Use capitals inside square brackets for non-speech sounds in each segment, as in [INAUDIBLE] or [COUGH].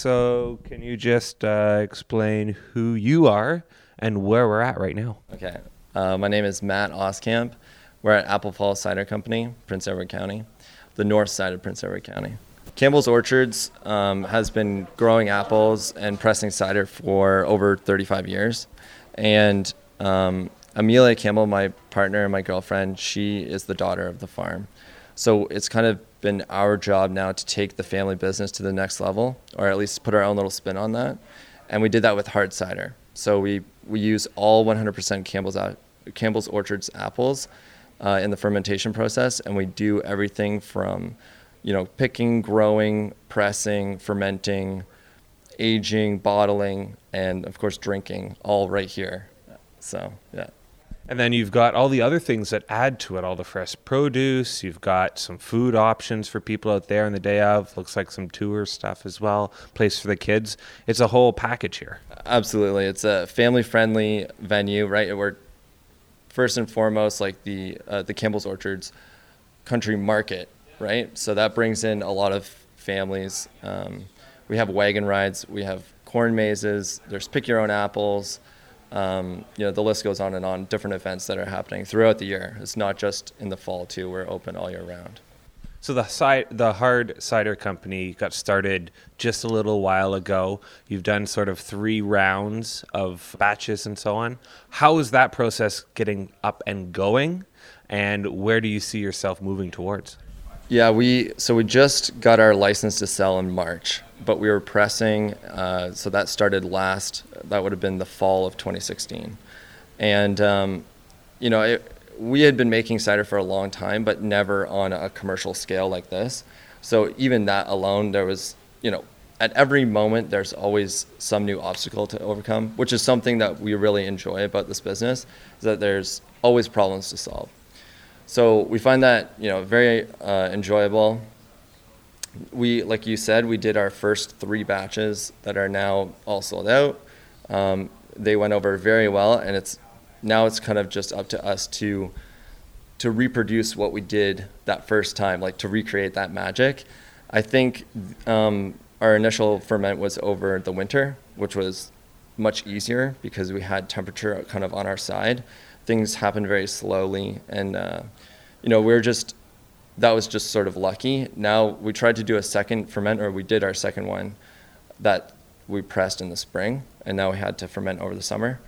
So, can you just uh, explain who you are and where we're at right now? Okay. Uh, my name is Matt Oskamp. We're at Apple Falls Cider Company, Prince Edward County, the north side of Prince Edward County. Campbell's Orchards um, has been growing apples and pressing cider for over 35 years. And um, Amelia Campbell, my partner and my girlfriend, she is the daughter of the farm. So it's kind of been our job now to take the family business to the next level, or at least put our own little spin on that. And we did that with hard cider. So we, we use all 100% Campbell's, Campbell's Orchards apples uh, in the fermentation process, and we do everything from, you know, picking, growing, pressing, fermenting, aging, bottling, and of course drinking, all right here. So yeah. And then you've got all the other things that add to it, all the fresh produce. You've got some food options for people out there on the day of. Looks like some tour stuff as well. Place for the kids. It's a whole package here. Absolutely, it's a family-friendly venue, right? We're first and foremost like the uh, the Campbell's Orchards Country Market, right? So that brings in a lot of families. Um, we have wagon rides. We have corn mazes. There's pick your own apples. Um, you know, the list goes on and on. Different events that are happening throughout the year. It's not just in the fall too. We're open all year round. So the side, the hard cider company got started just a little while ago. You've done sort of three rounds of batches and so on. How is that process getting up and going, and where do you see yourself moving towards? Yeah, we so we just got our license to sell in March, but we were pressing. Uh, so that started last. That would have been the fall of 2016, and um, you know it, we had been making cider for a long time, but never on a commercial scale like this. So even that alone, there was, you know, at every moment, there's always some new obstacle to overcome, which is something that we really enjoy about this business, is that there's always problems to solve. So we find that, you know, very uh, enjoyable. We, like you said, we did our first three batches that are now all sold out. Um, they went over very well, and it's now it's kind of just up to us to to reproduce what we did that first time, like to recreate that magic. I think um, our initial ferment was over the winter, which was much easier because we had temperature kind of on our side. Things happened very slowly, and uh, you know we are just that was just sort of lucky. Now we tried to do a second ferment, or we did our second one that we pressed in the spring, and now we had to ferment over the summer.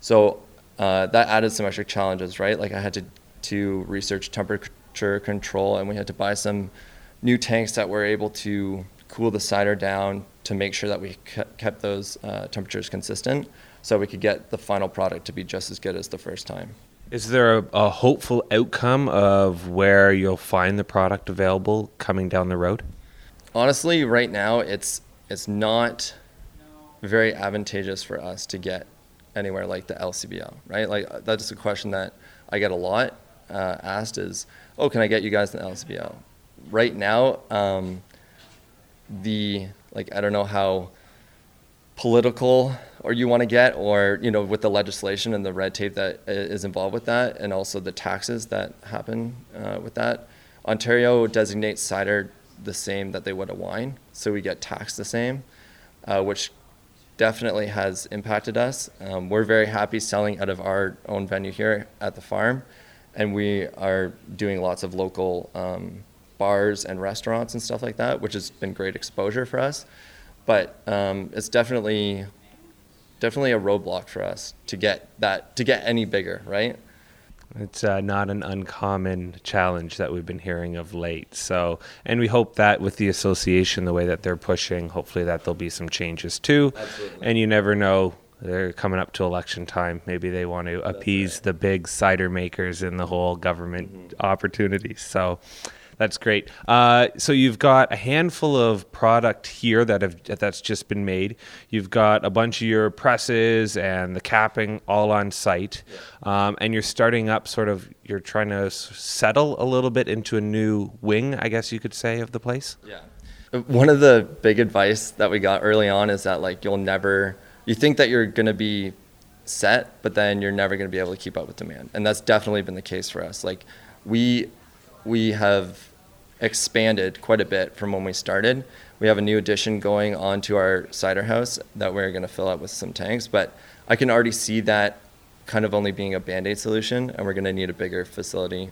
So uh, that added some extra challenges, right? Like I had to to research temperature control, and we had to buy some new tanks that were able to cool the cider down to make sure that we kept those uh, temperatures consistent, so we could get the final product to be just as good as the first time. Is there a, a hopeful outcome of where you'll find the product available coming down the road? Honestly, right now it's it's not very advantageous for us to get anywhere like the LCBO, right? Like uh, that's a question that I get a lot uh, asked is, oh, can I get you guys the LCBO? Right now, um, the like I don't know how political or you want to get or you know with the legislation and the red tape that is involved with that and also the taxes that happen uh, with that ontario designates cider the same that they would a wine so we get taxed the same uh, which definitely has impacted us. Um, we're very happy selling out of our own venue here at the farm, and we are doing lots of local um, bars and restaurants and stuff like that, which has been great exposure for us. But um, it's definitely definitely a roadblock for us to get that to get any bigger, right? It's uh, not an uncommon challenge that we've been hearing of late. So, and we hope that with the association, the way that they're pushing, hopefully that there'll be some changes too. Absolutely. And you never know. They're coming up to election time. Maybe they want to appease right. the big cider makers in the whole government mm-hmm. opportunities. So, that's great. Uh, so you've got a handful of product here that have that's just been made. You've got a bunch of your presses and the capping all on site, um, and you're starting up. Sort of, you're trying to settle a little bit into a new wing, I guess you could say, of the place. Yeah. One of the big advice that we got early on is that like you'll never you think that you're gonna be set, but then you're never going to be able to keep up with demand. And that's definitely been the case for us. Like we we have expanded quite a bit from when we started. We have a new addition going onto our cider house that we're going to fill up with some tanks, but I can already see that kind of only being a band aid solution, and we're going to need a bigger facility.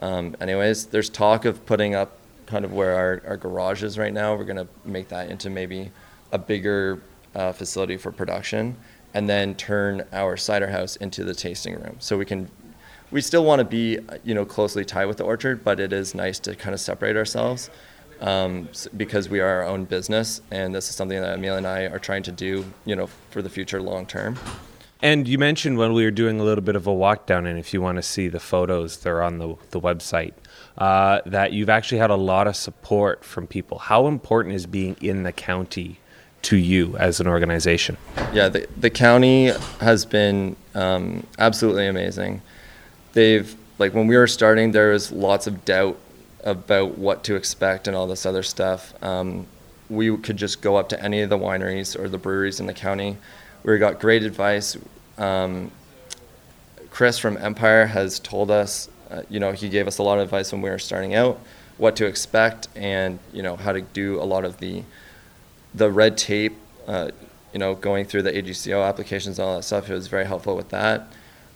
Um, anyways, there's talk of putting up kind of where our, our garage is right now. We're going to make that into maybe a bigger uh, facility for production and then turn our cider house into the tasting room. So we can, we still want to be, you know, closely tied with the orchard, but it is nice to kind of separate ourselves um, because we are our own business, and this is something that Emil and I are trying to do, you know, for the future long term. And you mentioned when we were doing a little bit of a walk down, and if you want to see the photos, they're on the, the website, uh, that you've actually had a lot of support from people. How important is being in the county to you as an organization? Yeah, the, the county has been um, absolutely amazing. They've, like, when we were starting, there was lots of doubt about what to expect and all this other stuff. Um, we could just go up to any of the wineries or the breweries in the county we got great advice. Um, Chris from Empire has told us, uh, you know, he gave us a lot of advice when we were starting out, what to expect, and you know how to do a lot of the the red tape. Uh, you know, going through the AGCO applications and all that stuff. It was very helpful with that,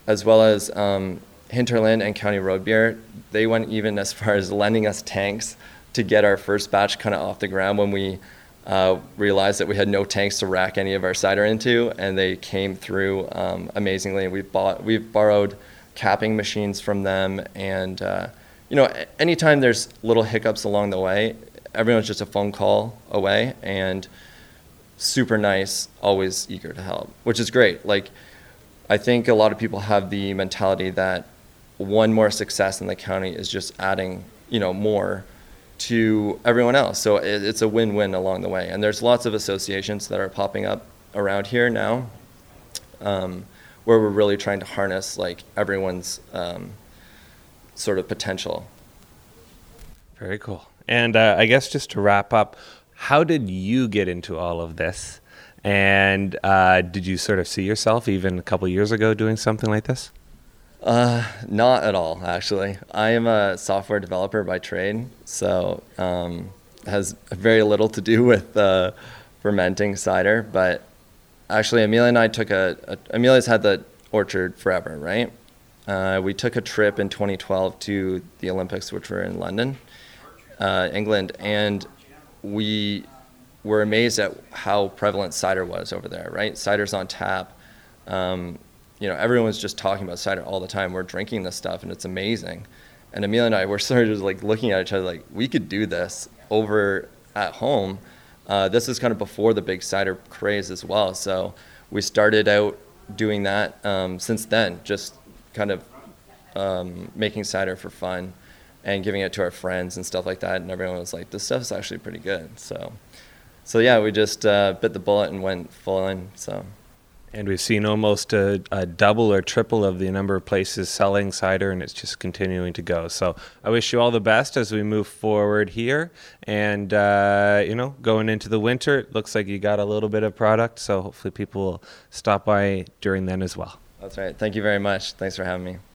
as well as um, Hinterland and County Road Beer. They went even as far as lending us tanks to get our first batch kind of off the ground when we uh, realized that we had no tanks to rack any of our cider into, and they came through um, amazingly. We've bought, we've borrowed capping machines from them, and uh, you know, anytime there's little hiccups along the way, everyone's just a phone call away, and super nice, always eager to help, which is great. Like, I think a lot of people have the mentality that one more success in the county is just adding, you know, more to everyone else. So it, it's a win-win along the way. And there's lots of associations that are popping up around here now, um, where we're really trying to harness like everyone's um, sort of potential. Very cool. And uh, I guess just to wrap up, how did you get into all of this? And uh, did you sort of see yourself even a couple years ago doing something like this? Uh, not at all, actually. I am a software developer by trade, so um, has very little to do [LAUGHS] with uh, fermenting cider. But actually, Amelia and I took a, a Amelia's had the orchard forever, right? Uh, we took a trip in 2012 to the Olympics, which were in London, uh, England, and we were amazed at how prevalent cider was over there. Right, cider's on tap. Um, you know, everyone's just talking about cider all the time. We're drinking this stuff and it's amazing. And Emil and I were [LAUGHS] sort of just like looking at each other like, we could do this over at home. Uh, this is kind of before the big cider craze as well. So we started out doing that um, since then, just kind of um, making cider for fun and giving it to our friends and stuff like that. And everyone was like, this stuff is actually pretty good. So, so yeah, we just uh, bit the bullet and went full in. So. And we've seen almost a, a, double or triple of the number of places selling cider, and it's just continuing to go. So I wish you all the best as we move forward here. And, uh, you know, going into the winter, it looks like you got a little bit of product. So hopefully people will stop by during then as well. That's right. Thank you very much. Thanks for having me.